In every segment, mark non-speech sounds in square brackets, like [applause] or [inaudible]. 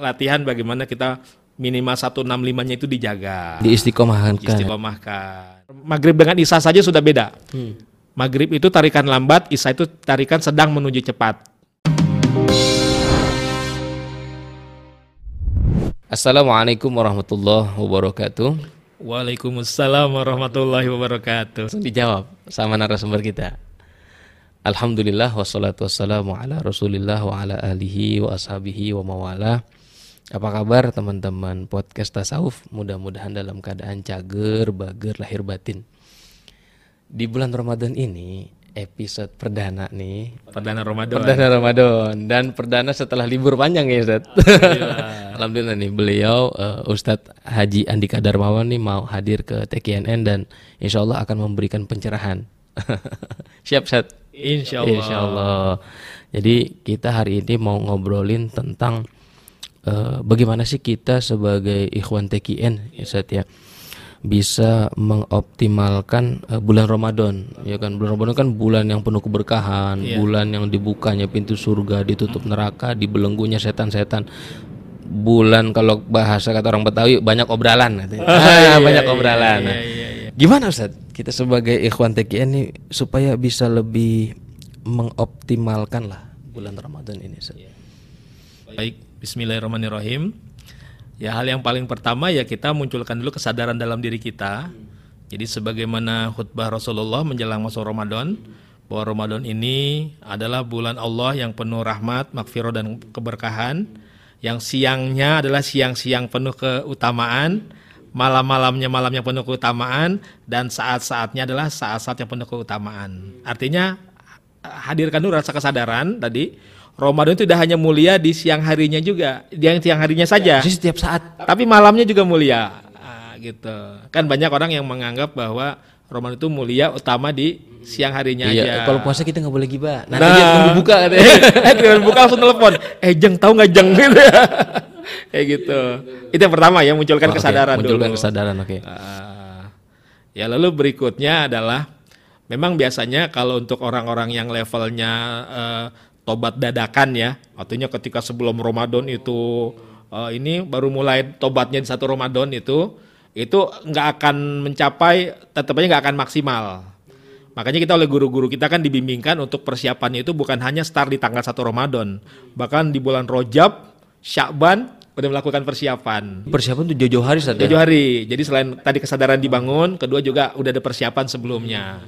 latihan bagaimana kita minimal 165-nya itu dijaga. Diistiqomahkan. Istiqomahkan. Maghrib dengan Isya saja sudah beda. Maghrib itu tarikan lambat, Isya itu tarikan sedang menuju cepat. Assalamualaikum warahmatullahi wabarakatuh. Waalaikumsalam warahmatullahi wabarakatuh. Langsung dijawab sama narasumber kita. Alhamdulillah wassalatu wassalamu ala rasulillah wa ala alihi wa ashabihi wa mawala. Apa kabar teman-teman podcast tasawuf? Mudah-mudahan dalam keadaan cager, bager, lahir batin. Di bulan Ramadan ini episode perdana nih Perdana Ramadan. Perdana Ramadan dan perdana setelah libur panjang ya Ustaz. [laughs] Alhamdulillah nih beliau uh, Ustadz Haji Andika Darmawan nih mau hadir ke TKNN dan insya Allah akan memberikan pencerahan. [laughs] Siap Ustaz? Insya Allah. Insya Allah. Jadi kita hari ini mau ngobrolin tentang uh, bagaimana sih kita sebagai ikhwan TKN ya Ustaz ya bisa mengoptimalkan uh, bulan Ramadan? Ya kan bulan Ramadan kan bulan yang penuh keberkahan bulan yang dibukanya pintu surga ditutup neraka dibelenggunya setan-setan. Bulan kalau bahasa kata orang Betawi banyak obralan katanya. [laughs] Ah, banyak obralan. Nah, gimana Ustaz kita sebagai ikhwan TKN ini supaya bisa lebih mengoptimalkan lah bulan Ramadan ini Ustaz. Baik, bismillahirrahmanirrahim. Ya hal yang paling pertama ya kita munculkan dulu kesadaran dalam diri kita. Jadi sebagaimana khutbah Rasulullah menjelang masuk Ramadan bahwa Ramadan ini adalah bulan Allah yang penuh rahmat, makfirah dan keberkahan. Yang siangnya adalah siang-siang penuh keutamaan, malam-malamnya malam yang penuh keutamaan dan saat-saatnya adalah saat-saat yang penuh keutamaan. Artinya hadirkan dulu rasa kesadaran tadi Ramadan itu tidak hanya mulia di siang harinya juga, yang siang harinya saja. Jadi setiap saat Tapi malamnya juga mulia. Ah, gitu. Kan banyak orang yang menganggap bahwa Ramadan itu mulia utama di siang harinya iya, aja. kalau puasa kita nggak boleh gibah. Nanti Nah. dia tunggu buka katanya. [laughs] eh buka langsung telepon. Eh jeng tahu nggak jeng [laughs] gitu ya. Kayak gitu. Itu yang pertama ya munculkan Oh, kesadaran Munculkan dulu. kesadaran, oke. Ah, ya lalu berikutnya adalah memang biasanya kalau untuk orang-orang yang levelnya eh, tobat dadakan ya, artinya ketika sebelum Ramadan itu eh, ini baru mulai tobatnya di satu Ramadan itu itu nggak akan mencapai tetap aja nggak akan maksimal. Makanya kita oleh guru-guru kita kan dibimbingkan untuk persiapannya itu bukan hanya start di tanggal 1 Ramadan, bahkan di bulan Rojab, Syakban udah melakukan persiapan. Persiapan tuh jauh-jauh hari Ustaz, ya? Jauh hari. Jadi selain tadi kesadaran dibangun, kedua juga udah ada persiapan sebelumnya.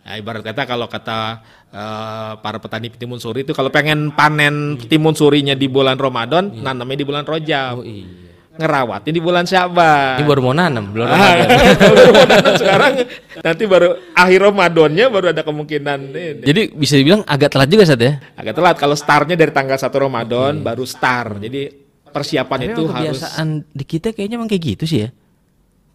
Nah, ibarat kata kalau kata eh, para petani timun suri itu kalau pengen panen timun surinya di bulan Ramadan, nanamnya di bulan Rojab. Oh iya. Ngerawatin di bulan Syaban. Ini baru mau nanam, belum Ah, [laughs] baru mau nanam sekarang nanti baru akhir Ramadannya baru ada kemungkinan ini. Jadi bisa dibilang agak telat juga Ustaz ya? Agak telat kalau startnya dari tanggal 1 Ramadan baru start. Jadi persiapan Tapi itu harus kebiasaan di kita kayaknya emang kayak gitu sih ya.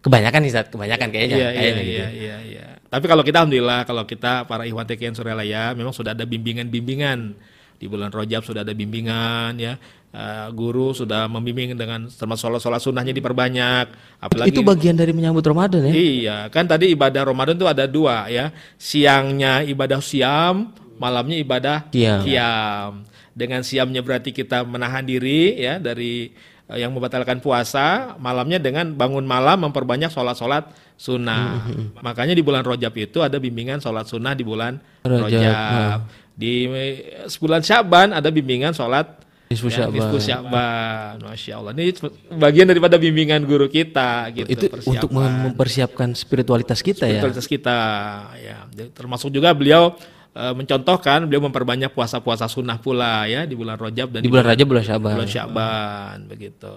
Kebanyakan nih Ustaz, kebanyakan kayaknya. Iya, iya, kayaknya gitu. iya, iya, iya. Tapi kalau kita alhamdulillah kalau kita para Ikhwan TKN Suralaya memang sudah ada bimbingan-bimbingan di bulan Rojab sudah ada bimbingan ya. Eh, guru sudah membimbing dengan termasuk sholat-sholat sunnahnya diperbanyak. Apalagi Itu bagian dari menyambut Ramadan ya? Iya, kan tadi ibadah Ramadan itu ada dua ya. Siangnya ibadah siam, malamnya ibadah Qiyam. qiyam. Dengan siamnya berarti kita menahan diri ya dari eh, yang membatalkan puasa, malamnya dengan bangun malam memperbanyak sholat-sholat sunnah. Makanya di bulan Rojab itu ada bimbingan sholat sunnah di bulan Rajab, Rojab. Di eh, sebulan Syaban ada bimbingan sholat Nisfu ya, Sya'ban. nisfu Sya'ban. Masya Allah. Ini bagian daripada bimbingan guru kita gitu. Itu untuk persiapan mem- mempersiapkan spiritualitas kita ya. spiritualitas kita ya termasuk juga beliau eh, mencontohkan beliau memperbanyak puasa-puasa sunnah pula ya di bulan Rojab dan Di bulan Rajab bulan Syaban. bulan Sya'ban begitu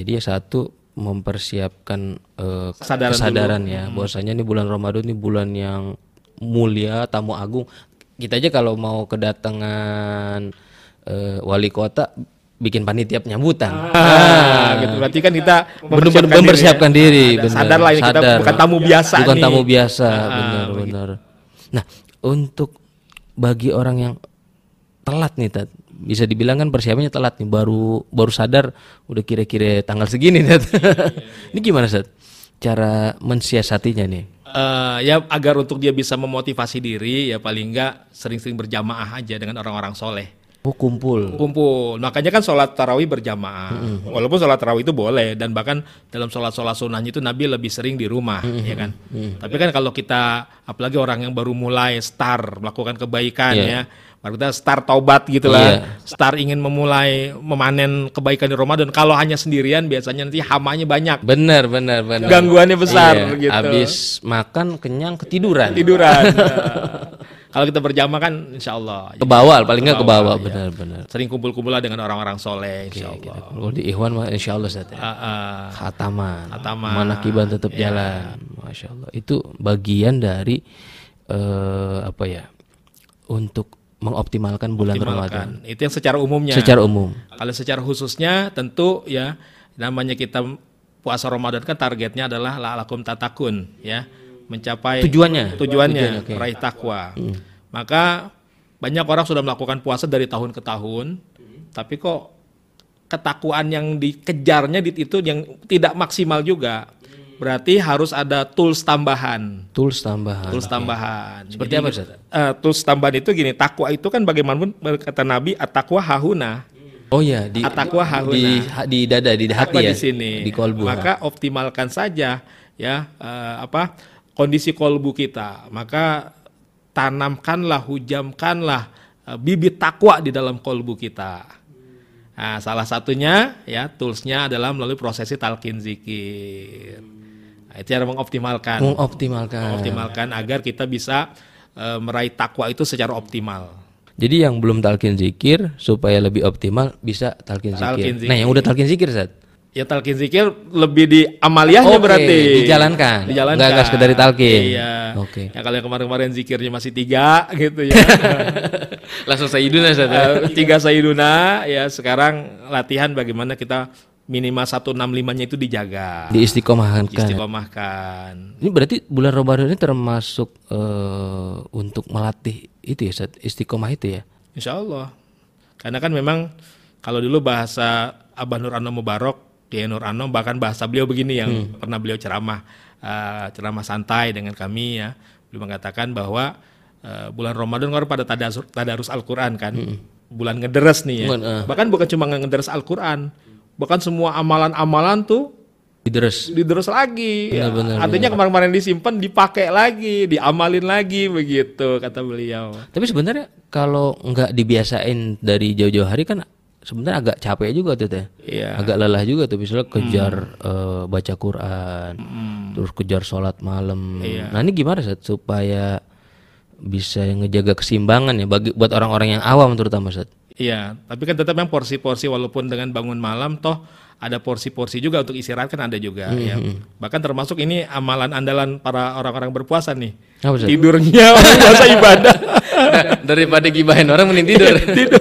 Jadi ya satu mempersiapkan eh, Kesadaran kesadaran, ya bahwasanya ini bulan Ramadan ini bulan yang mulia, tamu agung. Kita aja kalau mau kedatangan eh, wali kota bikin panitia penyambutan. ah, gitu berarti kan kita Benar-benar mempersiapkan diri, diri, ya. benar. sadar lah ini kita Sadar. bukan tamu biasa Bukan nih. tamu biasa, Ah, benar benar. Nah, untuk bagi orang yang telat nih, Tat. Bisa dibilang kan persiapannya telat nih, baru baru sadar udah kira-kira tanggal segini, Tat. [laughs] Ini gimana, Tat? Cara mensiasatinya nih. Eh, ya agar untuk dia bisa memotivasi diri ya paling enggak sering-sering berjamaah aja dengan orang-orang soleh Oh, kumpul. kumpul. Makanya kan sholat tarawih berjamaah. Walaupun sholat tarawih itu boleh dan bahkan dalam sholat-sholat sunnahnya itu Nabi lebih sering di rumah, ya kan. Tapi kan kalau kita apalagi orang yang baru mulai start melakukan kebaikan Iya. ya, kita start taubat gitu Iya. lah, start ingin memulai memanen kebaikan di Ramadan. Kalau hanya sendirian biasanya nanti hamanya banyak, Benar, benar, benar. gangguannya besar Iya, gitu. Habis makan kenyang ketiduran. tiduran. Nah, [laughs] [laughs] kalau kita berjamaah kan insya Allah. Ke bawah, paling nggak ke bawah, benar, benar. Sering kumpul-kumpul lah dengan orang-orang soleh insya Allah. Kalau di Ikhwan mah insya Allah Ustaz ya. Ah, ah. Khataman, Khataman. manakiban tetap Iya. jalan, masya Allah. Itu bagian dari eh, apa ya? Untuk mengoptimalkan bulan Ramadan. Itu yang secara umumnya. secara umum. Kalau secara khususnya tentu ya namanya kita puasa Ramadan kan targetnya adalah la'alakum tatakun ya, mencapai Tujuannya? tujuannya Tujuan, oke. meraih takwa. Maka banyak orang sudah melakukan puasa dari tahun ke tahun, tapi kok ketakwaan yang dikejarnya di- itu yang tidak maksimal juga. Berarti harus ada tools tambahan. Tools tambahan. Tools tambahan. Seperti Jadi, apa, Ustaz? eh, tools tambahan itu gini, takwa itu kan bagaimanapun kata Nabi, at-taqwa hahuna. Oh ya, di At-taqwa hahuna. di di dada, di hati ya. di sini. Di kolbu. Maka optimalkan saja ya eh, apa kondisi kolbu kita. Maka tanamkanlah, hujamkanlah eh, bibit takwa di dalam kolbu kita. Nah, salah satunya ya toolsnya adalah melalui prosesi talqin zikir. Nah, itu cara mengoptimalkan, mengoptimalkan. mengoptimalkan agar kita bisa eh, meraih takwa itu secara optimal. Jadi yang belum talqin zikir supaya lebih optimal bisa talqin zikir. Talqin Nah, yang udah talqin zikir Zat. Ya talqin zikir lebih di amaliyahnya Oke, berarti. dijalankan. Dijalankan. Nggak- nggak sekedar ditalkin. Iya. Oke. Ya kalau yang kemarin-kemarin zikirnya masih tiga [laughs] gitu ya. [laughs] Langsung sayyiduna Zat. Eh, tiga sayiduna ya sekarang latihan bagaimana kita minimal 165-nya itu dijaga. Diistiqomahkan. Istiqomahkan. Ini berarti bulan Ramadan ini termasuk eh, untuk melatih itu ya? Istiqomah itu ya. Insya Allah. Karena kan memang kalau dulu bahasa Abah Nur Anom Mubarok, Kiai Nur Anom bahkan bahasa beliau begini yang Hmm. pernah beliau ceramah eh, ceramah santai dengan kami ya. Beliau mengatakan bahwa eh, bulan Ramadan kan pada tadarus, tadarus Al-Qur'an kan. Bulan ngederes nih ya. Hmm. Bukan, eh. Bahkan bukan cuma ngederes Al-Qur'an. Bahkan semua amalan-amalan tuh Dideres. diderus lagi. ya. Benar, Artinya kemarin-kemarin disimpan, dipakai lagi, diamalin lagi begitu kata beliau. Tapi sebenarnya kalau nggak dibiasain dari jauh-jauh hari kan sebenarnya agak capek juga tuh teh. Iya. Agak lelah juga tuh misalnya kejar eh, baca Quran, terus kejar sholat malam. Nah ini gimana Sat supaya bisa ngejaga keseimbangan ya bagi buat orang-orang yang awam terutama Sat. Iya, tapi kan tetap yang porsi-porsi walaupun dengan bangun malam toh ada porsi-porsi juga untuk istirahat kan ada juga Hmm, ya. Bahkan termasuk ini amalan andalan para orang-orang berpuasa nih. Apa? Tidurnya [laughs] orang puasa ibadah. Daripada gibahin orang mending tidur. Tidur.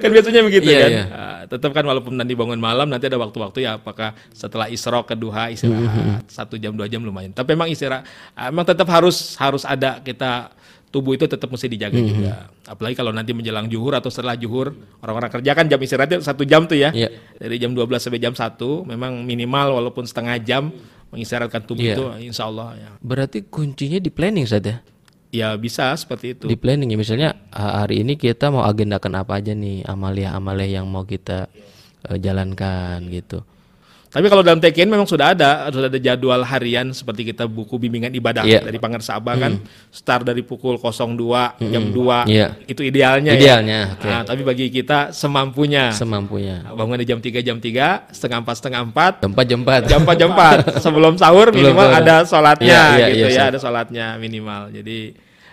kan biasanya begitu Iya, kan. iya. Ah, tetap kan walaupun nanti bangun malam nanti ada waktu-waktu ya apakah setelah isrok kedua Hmm, istirahat satu jam dua jam lumayan. Tapi memang istirahat, ah, memang tetap harus harus ada kita tubuh itu tetap mesti dijaga Hmm, juga. Apalagi kalau nanti menjelang juhur atau setelah juhur orang-orang kerja kan jam istirahatnya satu jam tuh ya. Iya. Dari jam 12 sampai jam 1 memang minimal walaupun setengah jam mengistirahatkan tubuh Iya. itu insya Allah ya. Berarti kuncinya di planning saja. Ya bisa seperti itu. Di planning ya misalnya ha- hari ini kita mau agendakan apa aja nih amalia-amalia yang mau kita eh, jalankan gitu. Tapi kalau dalam TKN memang sudah ada, sudah ada jadwal harian seperti kita buku bimbingan ibadah Iya. dari Pangar Sabah kan, start dari pukul 02 jam 2, Iya. itu idealnya, Idealnya, ya. oke. Nah, tapi bagi kita semampunya, Semampunya. bangun di jam 3 jam 3, setengah 4 setengah 4, Tempat jempat. jam 4 jam 4 [laughs] sebelum sahur minimal ada sholatnya Iya, iya, gitu iya, ya, Sat. ada sholatnya minimal. Jadi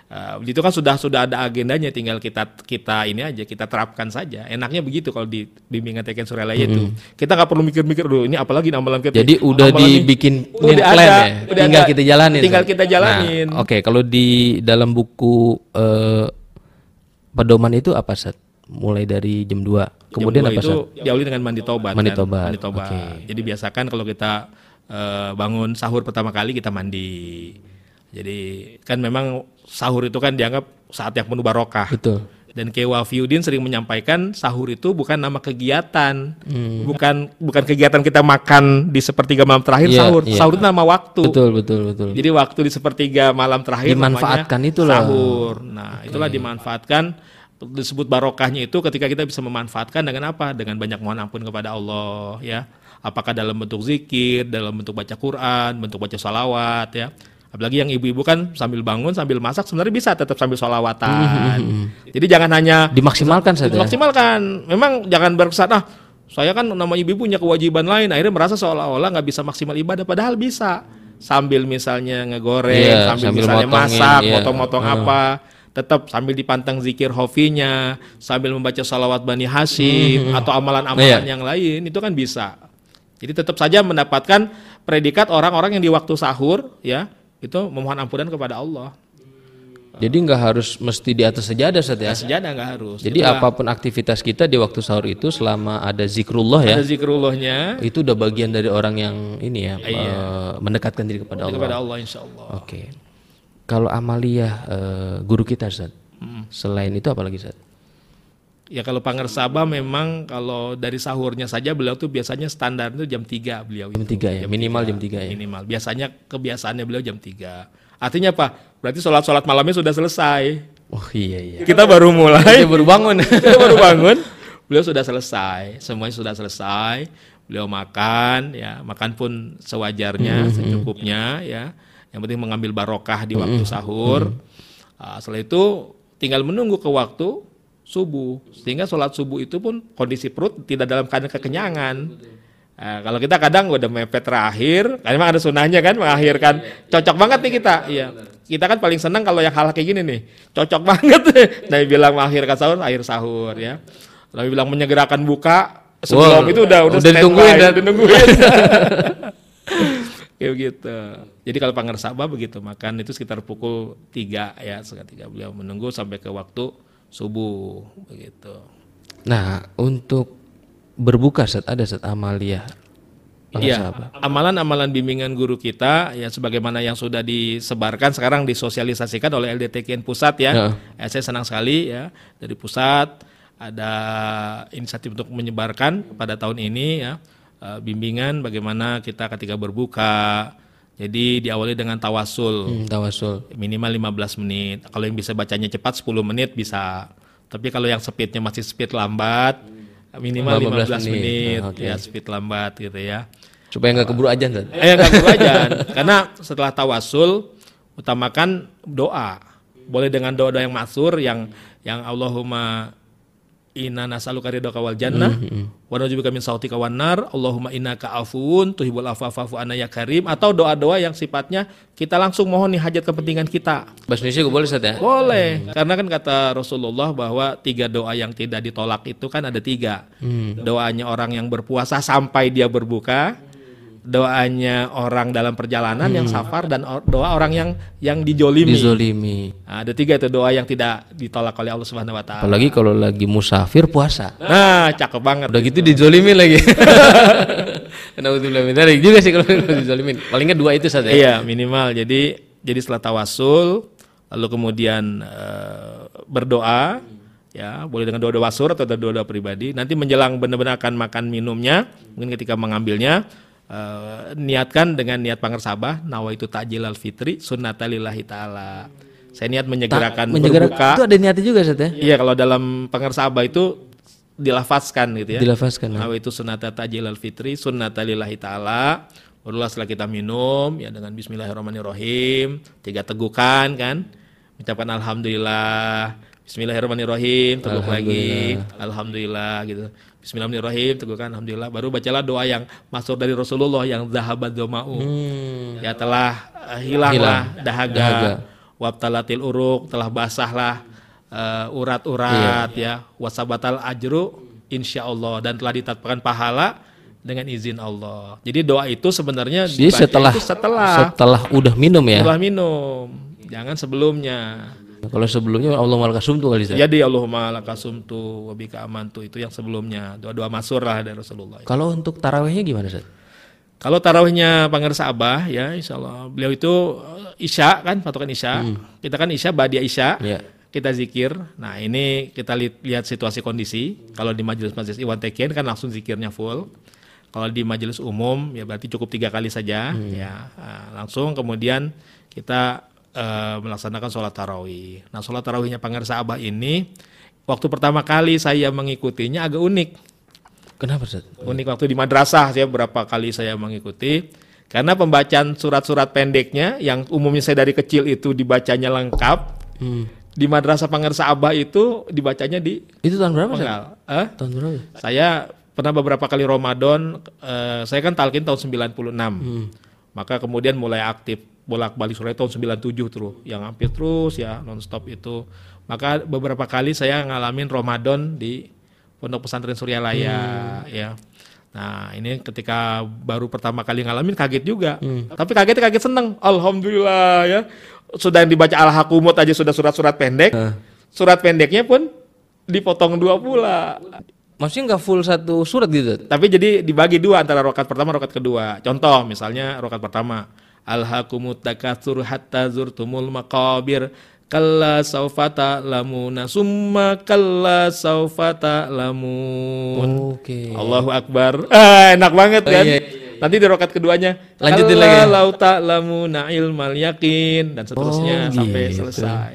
eh, itu kan sudah sudah ada agendanya, tinggal kita kita ini aja kita terapkan saja. Enaknya begitu kalau di bimbingan Teken Suralaya itu kita nggak perlu mikir-mikir dulu ini apalagi amalan kita. Jadi udah Amalan ini- dibikin Udah plan ada, ya. udah Tinggal ada. kita jalanin. Tinggal kita jalanin. Nah, Oke, kalau di dalam buku eh, pedoman itu apa Sat? Mulai dari jam 2. Kemudian Jam apa dua itu Sat? diawali dengan mandi tobat. Mandi kan? tobat, Mandi tobat. oke. Jadi biasakan kalau kita eh, bangun sahur pertama kali kita mandi. Jadi kan memang sahur itu kan dianggap saat yang penuh barokah. Betul. Dan Kiai Wafiuddin sering menyampaikan sahur itu bukan nama kegiatan, Hmm. bukan bukan kegiatan kita makan di sepertiga malam terakhir Iya, sahur. iya. Sahur itu nama waktu. Betul, betul, betul. Jadi waktu di sepertiga malam terakhir Dimanfaatkan itulah. sahur. Nah, itulah dimanfaatkan disebut barokahnya itu ketika kita bisa memanfaatkan dengan apa? Dengan banyak mohon ampun kepada Allah ya. Apakah dalam bentuk zikir, dalam bentuk baca Quran, bentuk baca salawat ya. Apalagi yang ibu-ibu kan sambil bangun, sambil masak sebenarnya bisa tetap sambil salawatan. Jadi jangan hanya Dimaksimalkan saja. maksimalkan. Memang jangan berkesan ah saya kan nama ibu punya kewajiban lain. Akhirnya merasa seolah-olah nggak bisa maksimal ibadah, padahal bisa. Sambil misalnya ngegoreng, Iya, sambil, sambil misalnya motongin, masak, iya. motong-motong apa, tetap sambil dipantang zikir hofinya, sambil membaca salawat Bani Hashim atau amalan-amalan Iya. yang lain itu kan bisa. Jadi tetap saja mendapatkan predikat orang-orang yang di waktu sahur ya itu memohon ampunan kepada Allah. Jadi nggak harus mesti di atas sejadah Ustaz ya. Sejadah nggak harus. Jadi apa pun aktivitas kita di waktu sahur itu selama ada zikrullah ya, Ada zikrullahnya itu udah bagian dari orang yang ini ya, eh, mendekatkan diri kepada Allah. kepada Allah insya Allah. Oke. Kalau amaliyah eh, guru kita Ustaz. Hmm. Selain itu apa lagi Ustaz? Ya kalau Pangersaba memang kalau dari sahurnya saja beliau tuh biasanya standar itu jam 3 beliau Jam itu. 3 ya, minimal jam 3 ya. Minimal. Biasanya kebiasaannya beliau jam 3. Artinya apa? Berarti sholat-sholat malamnya sudah selesai. Oh iya iya. Kita baru mulai, Dia baru bangun. [laughs] kita baru bangun, beliau sudah selesai. Semuanya sudah selesai. Beliau makan, ya makan pun sewajarnya, secukupnya, ya. Yang penting mengambil barokah di waktu sahur. Ah, setelah itu tinggal menunggu ke waktu subuh, sehingga sholat subuh itu pun kondisi perut tidak dalam keadaan kekenyangan. Nah, kalau kita kadang udah mepet terakhir, kan memang ada sunahnya kan mengakhirkan. Cocok banget nih kita. Iya. Kita kan paling senang kalau yang hal kayak gini nih. Cocok [laughs] banget. Nabi bilang mengakhirkan sahur, akhir sahur ya. Nabi bilang menyegerakan buka sebelum Wah, itu udah udah, udah ditungguin dan- udah ditungguin. [laughs] Kayak gitu. Jadi kalau Pangersaba begitu makan itu sekitar pukul 3 ya, sekitar 3 beliau menunggu sampai ke waktu subuh begitu. Nah, untuk berbuka saat ada saat amaliyah. Iya, amalan-amalan bimbingan guru kita ya sebagaimana yang sudah disebarkan sekarang disosialisasikan oleh LDTKN pusat ya. Eh, saya senang sekali ya dari pusat ada inisiatif untuk menyebarkan pada tahun ini ya eh, bimbingan bagaimana kita ketika berbuka. Jadi diawali dengan tawasul Hmm, tawasul. minimal 15 menit. Kalau yang bisa bacanya cepat 10 menit bisa. Tapi kalau yang speednya masih speed lambat minimal 15, 15 menit. menit, Ah, oke. ya speed lambat gitu ya. Supaya nggak keburu ajan Ustaz. Eh nggak perlu ajan. Karena setelah tawasul utamakan doa. Boleh dengan doa-doa yang maksur yang yang Allahumma inna nas'aluka ridhaka wal jannah. Wa na'udzubika min sautika wan nar. Allahumma innaka afuwun tuhibbul afwa fa'fu anna ya karim. Atau doa-doa yang sifatnya kita langsung mohon nih hajat kepentingan kita. Bahasa Indonesia gue boleh Ustaz ya? Boleh, karena kan kata Rasulullah bahwa tiga doa yang tidak ditolak itu kan ada tiga. Doanya orang yang berpuasa sampai dia berbuka, doanya orang dalam perjalanan yang safar dan or- doa orang yang yang dijolimi. Dizolimi. Nah, ada tiga itu doa yang tidak ditolak oleh Allah Subhanahu Wa Taala. Apalagi kalau lagi musafir puasa. Nah, cakep banget. Udah gitu dizolimi lagi. [laughs] Naudzubillah min dzalik juga sih kalau [laughs] dizolimin. Paling nggak dua itu saja. Iya minimal. Jadi jadi setelah tawasul lalu kemudian eh, berdoa ya boleh dengan doa-doa wasur atau doa-doa pribadi. Nanti menjelang benar-benar akan makan minumnya mungkin ketika mengambilnya eh, niatkan dengan niat pangersabah nawaitu ta'jilal fitri sunnatalillahi taala. Saya niat menyegerakan Menyegerakan berbuka. itu ada niatnya juga Ustaz ya? Iya kalau dalam pangersabah itu dilafazkan gitu ya. Dilafazkan. Nah, itu sunnata tajilal fitri sunnata lillahi ta'ala Barulah setelah kita minum ya dengan bismillahirrahmanirrahim tiga tegukan kan ucapkan alhamdulillah bismillahirrahmanirrahim teguk lagi alhamdulillah gitu bismillahirrahmanirrahim tegukan alhamdulillah. Baru bacalah doa yang masuk dari Rasulullah yang zahabat doma'u Hmm. ya telah eh, hilanglah dahaga, Dahaga. wabtalatil uruk telah basahlah eh, urat-urat Iya. ya. Wasabatal ajru insya Allah dan telah ditetapkan pahala dengan izin Allah. Jadi doa itu sebenarnya Jadi setelah itu setelah. setelah udah minum ya. setelah minum. Jangan sebelumnya Kalau sebelumnya Allah malkasum tuh kali Ustaz. jadi Allahumma lakasumtu wabika amantu itu yang sebelumnya. Doa-doa masur lah dari Rasulullah. Kalau untuk tarawihnya gimana Ustaz? Kalau tarawihnya Pangersa Abah ya insya Allah beliau itu eh, Isya kan patokan Isya. Kita kan Isya badia Isya. Iya. kita zikir. Nah ini kita li- lihat situasi kondisi. Kalau di majelis-majelis Iwan Tekian kan langsung zikirnya full. Kalau di majelis umum ya berarti cukup tiga kali saja. Ya Nah, langsung kemudian kita eh, melaksanakan sholat tarawih nah sholat tarawihnya Pangersa Abah ini waktu pertama kali saya mengikutinya agak unik. Kenapa Ustaz? Unik waktu di madrasah saya berapa kali saya mengikuti karena pembacaan surat-surat pendeknya yang umumnya saya dari kecil itu dibacanya lengkap. Hmm. Di madrasah Pangersa Abah itu dibacanya di Itu tahun berapa Ustaz? penggal. Eh? Tahun berapa? Saya pernah beberapa kali Ramadan, eh, saya kan talkin tahun 96. Maka kemudian mulai aktif bolak-balik sore tahun 97 terus, yang hampir terus ya nonstop itu. Maka beberapa kali saya ngalamin Ramadan di Pondok Pesantren Suryalaya ya. Nah, ini ketika baru pertama kali ngalamin kaget juga. Tapi kaget kaget seneng. Alhamdulillah ya. Sudah yang dibaca Al-Hakumut aja sudah surat-surat pendek. Surat pendeknya pun dipotong dua pula. Maksudnya nggak full satu surat gitu? Tapi jadi dibagi dua antara rokat pertama rokat kedua. Contoh misalnya rokat pertama. Alhaakumut takatsur hatta zurtumul maqabir. Kalla saufa ta'lamuna summa kalla saufa ta'lamun. Oke. Allahu Akbar. Ah, enak banget kan? iya, Nanti di rokat keduanya Lanjutin "Kalla lagi lau ta'lamuna ilmal yakin dan seterusnya Oh, sampai gitu. selesai.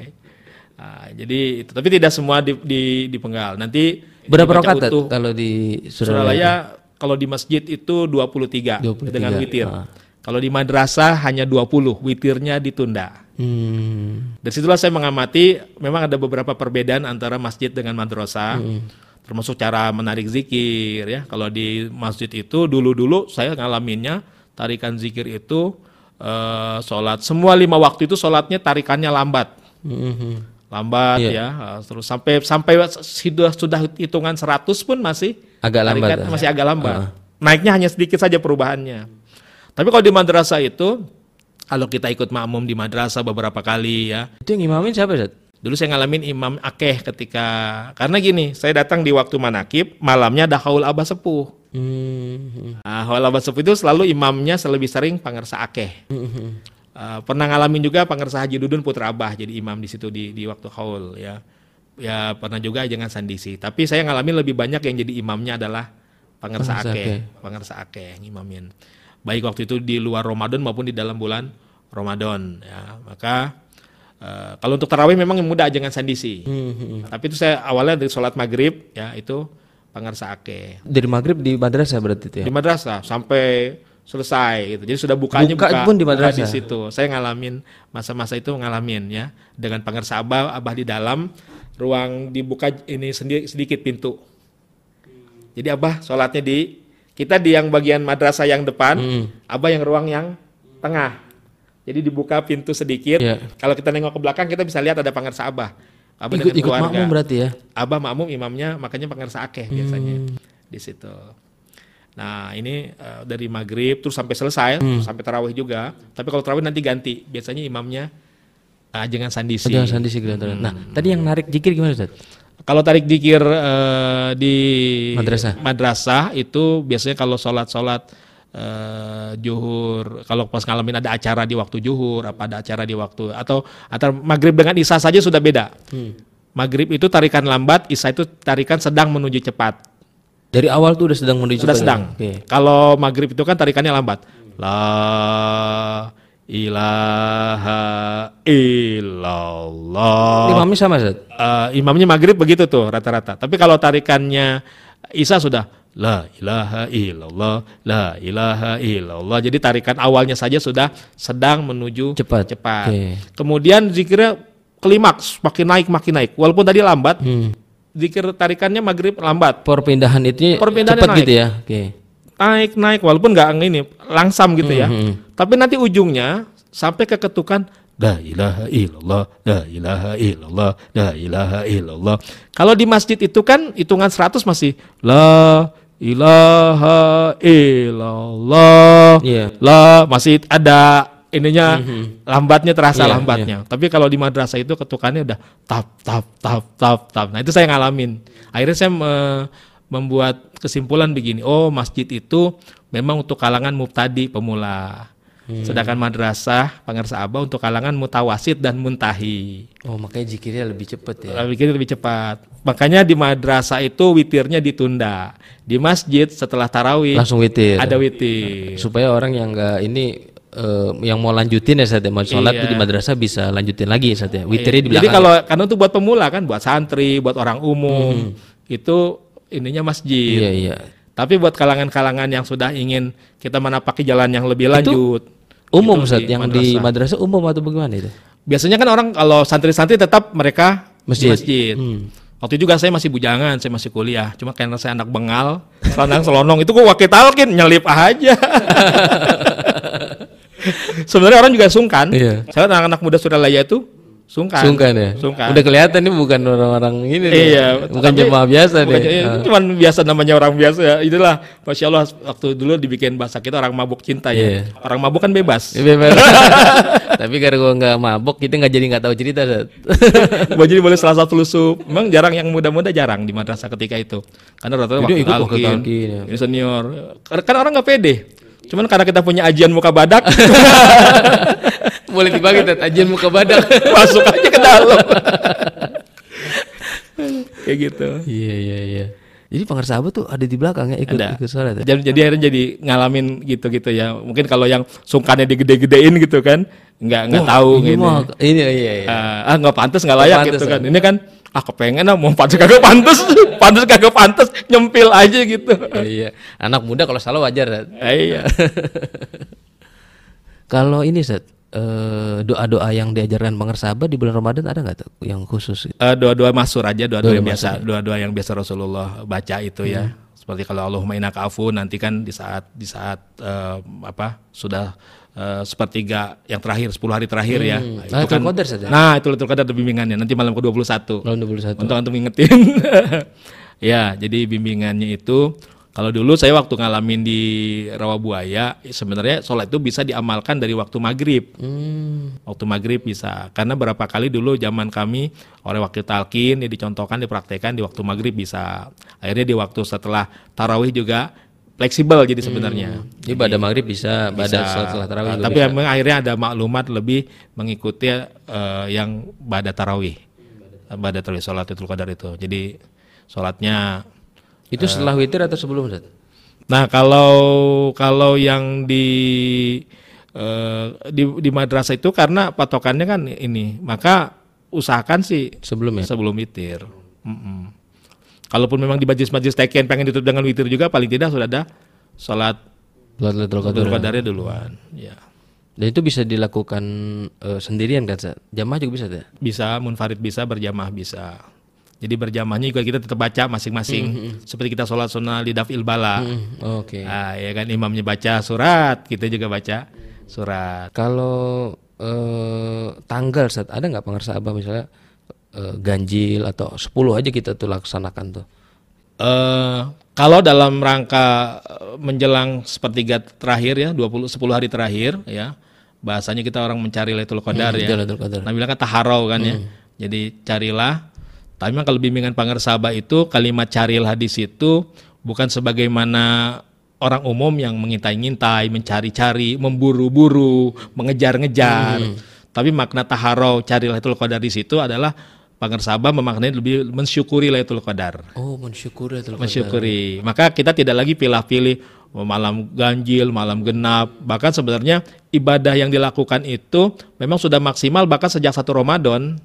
Ah, jadi itu tapi tidak semua di, di, dipenggal. Nanti Berapa rokat kalau di Suralaya? Suralaya kalau di masjid itu 23, 23, dengan witir. ah. Kalau di madrasah hanya 20, witirnya ditunda. Hmm. Dari situlah saya mengamati memang ada beberapa perbedaan antara masjid dengan madrasah. Termasuk cara menarik zikir ya. Kalau di masjid itu dulu-dulu saya ngalaminnya tarikan zikir itu eh, sholat semua lima waktu itu sholatnya tarikannya lambat Mhm. lambat Iya. ya eh, terus sampai sampai sudah sudah hitungan 100 pun masih Agak lambat, ah. masih agak lambat naiknya hanya sedikit saja perubahannya tapi kalau di madrasah itu kalau kita ikut makmum di madrasah beberapa kali ya Itu yang imamin siapa Ustaz? dulu saya ngalamin imam akeh ketika karena gini saya datang di waktu manakib malamnya ada haul abah sepuh Hmm. Nah, haul abah sepuh itu selalu imamnya lebih sering pangersa akeh Mhm. Uh, pernah ngalamin juga Pangersa Haji Dudun Putra Abah jadi imam di situ di di waktu haul ya. Ya pernah juga jangan sandisi. Tapi saya ngalamin lebih banyak yang jadi imamnya adalah Pangersa Akeh. Pangersa Akeh yang imamin. Baik waktu itu di luar Ramadan maupun di dalam bulan Ramadan ya. Maka uh, kalau untuk tarawih memang yang mudah jangan sandisi. Mhm. Tapi itu saya awalnya dari sholat maghrib ya itu Pangersa Akeh Dari maghrib di madrasah berarti itu ya? di madrasah sampai selesai gitu. Jadi sudah bukanya Buka buka, pun di madrasah? di situ. Saya ngalamin masa-masa itu ngalamin ya dengan pangersa abah abah di dalam ruang dibuka ini sendiri sedikit pintu. Jadi abah sholatnya di kita di yang bagian madrasah yang depan, Hmm. abah yang ruang yang tengah. Jadi dibuka pintu sedikit. Iya. Kalau kita nengok ke belakang kita bisa lihat ada pangersa abah. Abah Ikut dengan ikut keluarga. makmum berarti ya? Abah makmum imamnya makanya pangersa akeh biasanya Hmm. di situ. Nah ini eh, dari maghrib terus sampai selesai Hmm. sampai tarawih juga. Tapi kalau tarawih nanti ganti. Biasanya imamnya ah, jangan sandisi. Jangan sandi sih kelihatan. Nah, tadi yang narik jikir gimana Ustaz? Kalau tarik dikir eh, di Madrasah. madrasah itu biasanya kalau sholat-sholat eh, juhur, kalau pas ngalamin ada acara di waktu juhur, apa ada acara di waktu atau antara maghrib dengan isya saja sudah beda. Hmm. Maghrib itu tarikan lambat, isya itu tarikan sedang menuju cepat. Dari awal tuh udah sedang menuju Sudah pada- sedang. Oke. Kalau maghrib itu kan tarikannya lambat. La ilaha illallah. Imamnya sama Ustaz? Eh, imamnya maghrib begitu tuh rata-rata. Tapi kalau tarikannya Isa sudah la ilaha illallah, la ilaha illallah. Jadi tarikan awalnya saja sudah sedang menuju Cepat. cepat. Oke. Kemudian zikirnya klimaks makin naik makin naik. Walaupun tadi lambat, Hmm. zikir tarikannya maghrib lambat. Perpindahan itu Perpindahannya cepat naik. gitu ya? Oke. naik naik walaupun nggak ini langsam gitu ya Mhm. tapi nanti ujungnya sampai ke ketukan la ilaha illallah la ilaha illallah la ilaha illallah. Kalau di masjid itu kan hitungan 100 masih la ilaha illallah. Iya. la masih ada ininya lambatnya terasa Iya, lambatnya. Tapi kalau di madrasah itu ketukannya udah tap tap tap tap tap. Nah itu saya ngalamin. Akhirnya saya me- membuat kesimpulan begini. Oh masjid itu memang untuk kalangan mubtadi pemula sedangkan madrasah pangersa abah untuk kalangan mutawasid dan muntahi Oh, makanya zikirnya lebih cepat ya. Lebih bikin lebih cepat makanya di madrasah itu witirnya ditunda di masjid setelah tarawih Langsung witir. ada witir Supaya orang yang enggak ini eh, yang mau lanjutin ya saat ya, mau sholat tuh di madrasah bisa lanjutin lagi saat ya. Witirnya di Jadi belakang. kalau karena itu buat pemula kan, buat santri, buat orang umum, itu ininya masjid. Iya iya. Tapi buat kalangan-kalangan yang sudah ingin kita menapaki jalan yang lebih lanjut, Umum Itu saat di yang di madrasah umum atau bagaimana itu? biasanya kan orang kalau santri-santri tetap mereka Masjid. di masjid. Hmm. Waktu itu juga saya masih bujangan, saya masih kuliah. Cuma karena saya anak bengal, selonang selonong itu kok wakil talkin nyelip aja. [laughs] Sebenarnya orang juga sungkan. Iya. Saya anak-anak muda Suralaya itu sungkan. Sungkan ya. Sungkan. Udah kelihatan ini bukan orang-orang ini. nih. Iya, Bukan tapi- jemaah biasa Bukan, deh. Ah. itu cuman biasa namanya orang biasa ya. Itulah, masya Allah waktu dulu dibikin bahasa kita orang mabuk cinta ya. Iya. Orang mabuk kan bebas. Ya, bebas. [laughs] Tapi karena gua nggak mabok, kita nggak jadi nggak tahu cerita. [laughs] Gua jadi boleh salah satu lusup. Memang jarang yang muda-muda jarang di madrasah ketika itu. Karena rata-rata waktu ikut talqin, talqin, ya. ini senior. Karena kan orang nggak pede. Cuman karena kita punya ajian muka badak, [laughs] Boleh dibagi ajian muka badak. [laughs] masuk aja ke dalam. Kayak gitu. Iya iya iya. Jadi pangar sahabat tuh ada di belakang ya ikut Ada. ikut sholat. ya? Jadi, jadi akhirnya jadi ngalamin gitu-gitu ya. Mungkin kalau yang sungkannya digede-gedein gitu kan, nggak nggak tahu Ini gitu. mah ini iya iya. Ah, ah nggak pantas nggak layak gitu kan. Ini kan ah kepengen ah mau pantas kagak pantas, [laughs] pantas kagak pantas nyempil aja gitu. Iya. Anak muda kalau salah wajar. Eh, iya. [laughs] Kalau ini Sat, eh, doa-doa yang diajarkan pangar sahabat di bulan Ramadan ada nggak tuh yang khusus? Eh, doa-doa masur aja, doa-doa yang biasa, doa-doa yang biasa Rasulullah baca itu ya. Seperti kalau Allahumma innaka afu nanti kan di saat di saat eh, apa sudah eh, sepertiga yang terakhir 10 hari terakhir ya. Nah, Ah, Lailatul Qadar, Sat, ya? Nah, itu Lailatul Qadar ada bimbingannya nanti malam ke-21. Malam 21. Untuk antum ingetin. [laughs] ya, jadi bimbingannya itu kalau dulu saya waktu ngalamin di Rawabuaya, sebenarnya sholat itu bisa diamalkan dari waktu maghrib. Hmm. Waktu maghrib bisa. Karena berapa kali dulu zaman kami oleh wakil talkin ya dicontohkan, dipraktekkan di waktu maghrib bisa. Akhirnya di waktu setelah tarawih juga fleksibel jadi sebenarnya. Jadi pada maghrib bisa, pada sholat setelah tarawih juga tapi memang akhirnya ada maklumat lebih mengikuti eh, yang pada tarawih. Pada tarawih sholat itu qadar itu. Jadi sholatnya Itu setelah witir atau sebelum Sat? Nah, kalau kalau yang di eh, di di madrasah itu karena patokannya kan ini, maka usahakan sih Sebelum ya? sebelum witir. Mm-mm. Kalaupun memang di majlis-majlis teken pengen ditutup dengan witir juga paling tidak sudah ada sholat Lailatul Qadarnya duluan. Ya. Dan itu bisa dilakukan eh, sendirian kan? Jamaah juga bisa Sat? Bisa munfarid bisa, berjamaah bisa. Jadi berjamaahnya juga kita tetap baca masing-masing. Seperti kita sholat sunnah di dafil bala. Hmm, Oke. Ah, ya kan imamnya baca surat, kita juga baca surat. Kalau eh, tanggal saat ada nggak pengarsa abah misalnya eh, ganjil atau 10 aja kita tuh laksanakan tuh. Eh kalau dalam rangka eh, menjelang sepertiga terakhir ya 20 10 hari terakhir ya bahasanya kita orang mencari Lailatul Qadar ya. Lailatul Qadar. Nah bilang kan taharau kan ya. Jadi carilah. Tapi memang kalau bimbingan pangersaba itu kalimat carilah di situ bukan sebagaimana orang umum yang mengintai-ngintai, mencari-cari, memburu-buru, mengejar-ngejar. Tapi makna taharau cari Lailatul Qadar di situ adalah pangersaba memaknai lebih mensyukuri Lailatul Qadar Oh, mensyukuri Lailatul Qadar. mensyukuri. Maka kita tidak lagi pilih-pilih oh, malam ganjil, malam genap. Bahkan sebenarnya ibadah yang dilakukan itu memang sudah maksimal bahkan sejak satu Ramadan.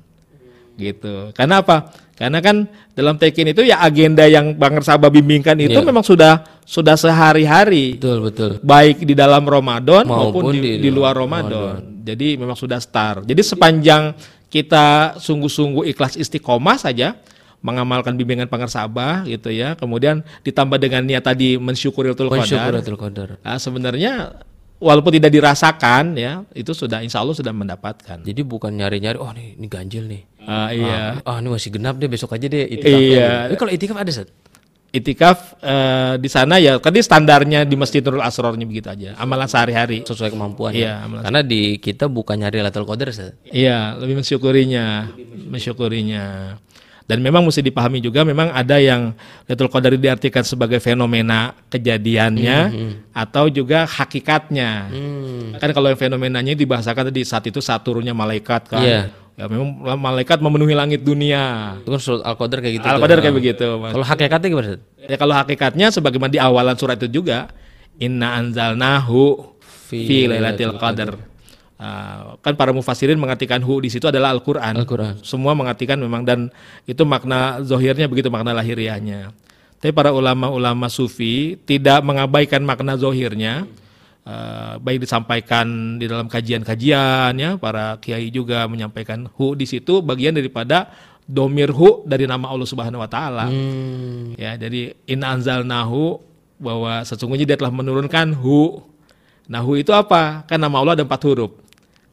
Gitu. Karena apa? Karena kan dalam tekin itu ya agenda yang Bang Sabah bimbingkan itu Iya. memang sudah sudah sehari-hari. Betul, betul. Baik di dalam Ramadan maupun, Maupun di, di luar Ramadan. Jadi memang sudah start. Jadi sepanjang kita sungguh-sungguh ikhlas istiqomah saja mengamalkan bimbingan pangersabah gitu ya. Kemudian ditambah dengan niat tadi mensyukuri Lailatul Mensyukuri Qadar. Lailatul Qadar. Ah, sebenarnya walaupun tidak dirasakan ya, itu sudah insya Allah sudah mendapatkan. Jadi bukan nyari-nyari oh nih ini ganjil nih. Ah, iya. Ah, ini masih genap deh besok aja deh itikaf. Iya. Tapi kalau itikaf ada Sat? Itikaf eh, di sana ya, tadi standarnya di Masjid Nurul Asrornya begitu aja. Amalan sehari-hari. sesuai kemampuan. Iya, ya. Karena di kita bukan nyari Lailatul Qadar Sat. Iya, lebih mensyukurinya, mensyukurinya. Dan memang mesti dipahami juga, memang ada yang Lailatul Qadar diartikan sebagai fenomena kejadiannya atau juga hakikatnya. Kan kalau yang fenomenanya dibahasakan tadi saat itu saat turunnya malaikat kan. Iya. Ya memang malaikat memenuhi langit dunia. Itu kan surat Al-Qadar kayak gitu. tuh. Al-Qadar kayak begitu. Mas. Kalau hakikatnya gimana? Ya kalau hakikatnya sebagaimana di awalan surat itu juga inna anzalnahu fi Lailatul Qadar. Ah, kan para mufassirin mengartikan hu di situ adalah Al-Qur'an. Al-Qur'an. Semua mengartikan memang dan itu makna zohirnya begitu makna lahiriahnya. Tapi para ulama-ulama sufi tidak mengabaikan makna zohirnya. Uh, baik disampaikan di dalam kajian-kajian ya para kiai juga menyampaikan hu di situ bagian daripada domir hu dari nama Allah Subhanahu wa taala. Hmm. Ya, jadi in anzalnahu bahwa sesungguhnya dia telah menurunkan hu. Nah, hu itu apa? Kan nama Allah ada empat huruf.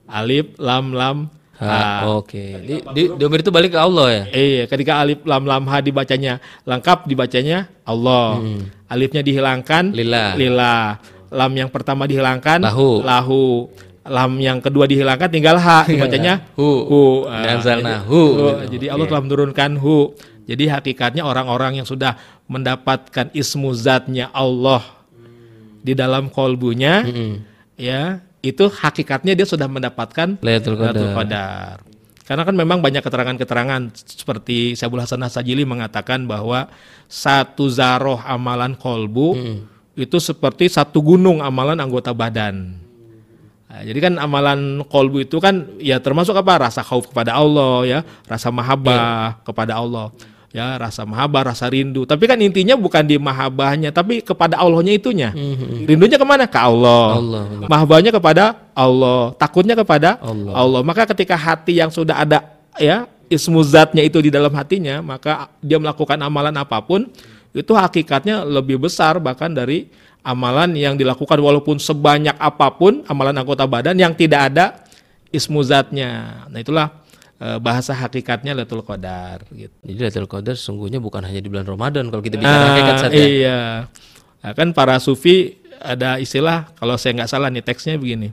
Alif, lam, lam, Ha, ha. Oke. Di, di, domir itu balik ke Allah ya. Iya, ketika alif, lam, lam, ha dibacanya lengkap dibacanya Allah. Alifnya dihilangkan Lillah. lillah. Lam yang pertama dihilangkan Lahu. lahu. Lam yang kedua dihilangkan tinggal ha dibacanya Hu. hu. Ah, Nazalna jadi- hu. hu. Jadi Allah telah menurunkan hu. Jadi hakikatnya orang-orang yang sudah mendapatkan ismu zatnya Allah di dalam kolbunya Mm-mm. ya itu hakikatnya dia sudah mendapatkan Lailatul Qadar. Qadar. Karena kan memang banyak keterangan-keterangan seperti Syabul Hasan Sajili mengatakan bahwa satu zaroh amalan kolbu itu seperti satu gunung amalan anggota badan. Nah, jadi kan amalan kolbu itu kan ya termasuk apa rasa khauf kepada Allah ya, rasa mahabbah kepada Allah. Ya, rasa mahabbah, rasa rindu. Tapi kan intinya bukan di mahabbahnya, tapi kepada Allahnya itunya. Rindunya ke mana? Ke Allah. Allah. benar. Mahabbahnya kepada Allah, takutnya kepada Allah. Allah. Maka ketika hati yang sudah ada ya ismu zatnya itu di dalam hatinya, maka dia melakukan amalan apa pun itu hakikatnya lebih besar bahkan dari amalan yang dilakukan walaupun sebanyak apa pun amalan anggota badan yang tidak ada ismu zatnya. Nah, itulah bahasa hakikatnya Lailatul Qadar gitu. Jadi Lailatul Qadar sesungguhnya bukan hanya di bulan Ramadan kalau kita bicara hakikat Nah, ya. iya. Nah, kan para sufi ada istilah kalau saya nggak salah nih teksnya begini.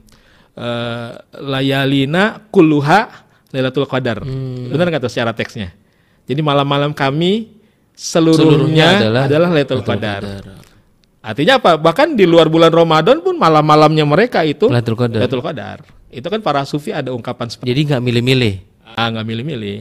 Eh, layalina kulluha Lailatul Qadar. Hmm. Benar nggak tuh secara teksnya? Jadi malam-malam kami seluruhnya, Seluruhnya adalah adalah, Lailatul Lailatul Qadar. Qadar. Artinya apa? Bahkan di luar bulan Ramadan pun malam-malamnya mereka itu Lailatul Qadar. Lailatul Qadar. Itu kan para sufi ada ungkapan seperti Jadi nggak milih-milih ah nggak milih-milih.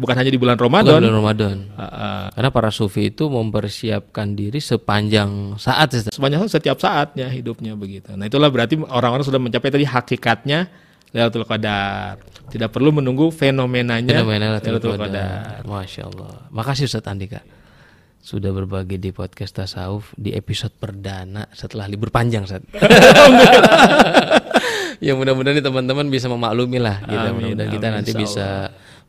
Bukan hanya di bulan bukan Ramadan. bulan Ramadan. Ah, ah. Karena para sufi itu mempersiapkan diri sepanjang saat sebanyak setiap saatnya hidupnya begitu. Nah itulah berarti orang-orang sudah mencapai tadi hakikatnya Lailatul Qadar. Tidak perlu menunggu fenomenanya Fenomena Lailatul Qadar. Masya Allah. Makasih Ustaz Andika. Sudah berbagi di podcast Tasawuf di episode perdana setelah libur panjang Ustaz. [laughs] [laughs] [laughs] ya mudah-mudahan nih teman-teman bisa memaklumi lah gitu. Amin, Mudah-mudahan kita amin, nanti insya bisa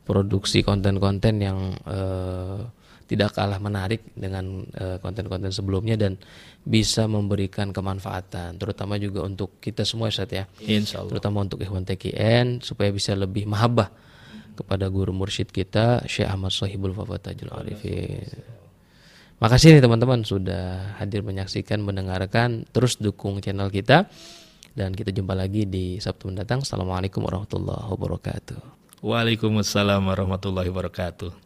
produksi konten-konten yang eh, tidak kalah menarik dengan eh, konten-konten sebelumnya dan bisa memberikan kemanfaatan terutama juga untuk kita semua Ustaz ya Insya Allah. terutama untuk Ikhwan TKN supaya bisa lebih mahabbah kepada guru mursyid kita Syekh Ahmad Sohibul Fafatajul Arifin. Makasih nih teman-teman sudah hadir menyaksikan, mendengarkan, terus dukung channel kita dan kita jumpa lagi di Sabtu mendatang. Assalamualaikum warahmatullahi wabarakatuh. Waalaikumsalam warahmatullahi wabarakatuh.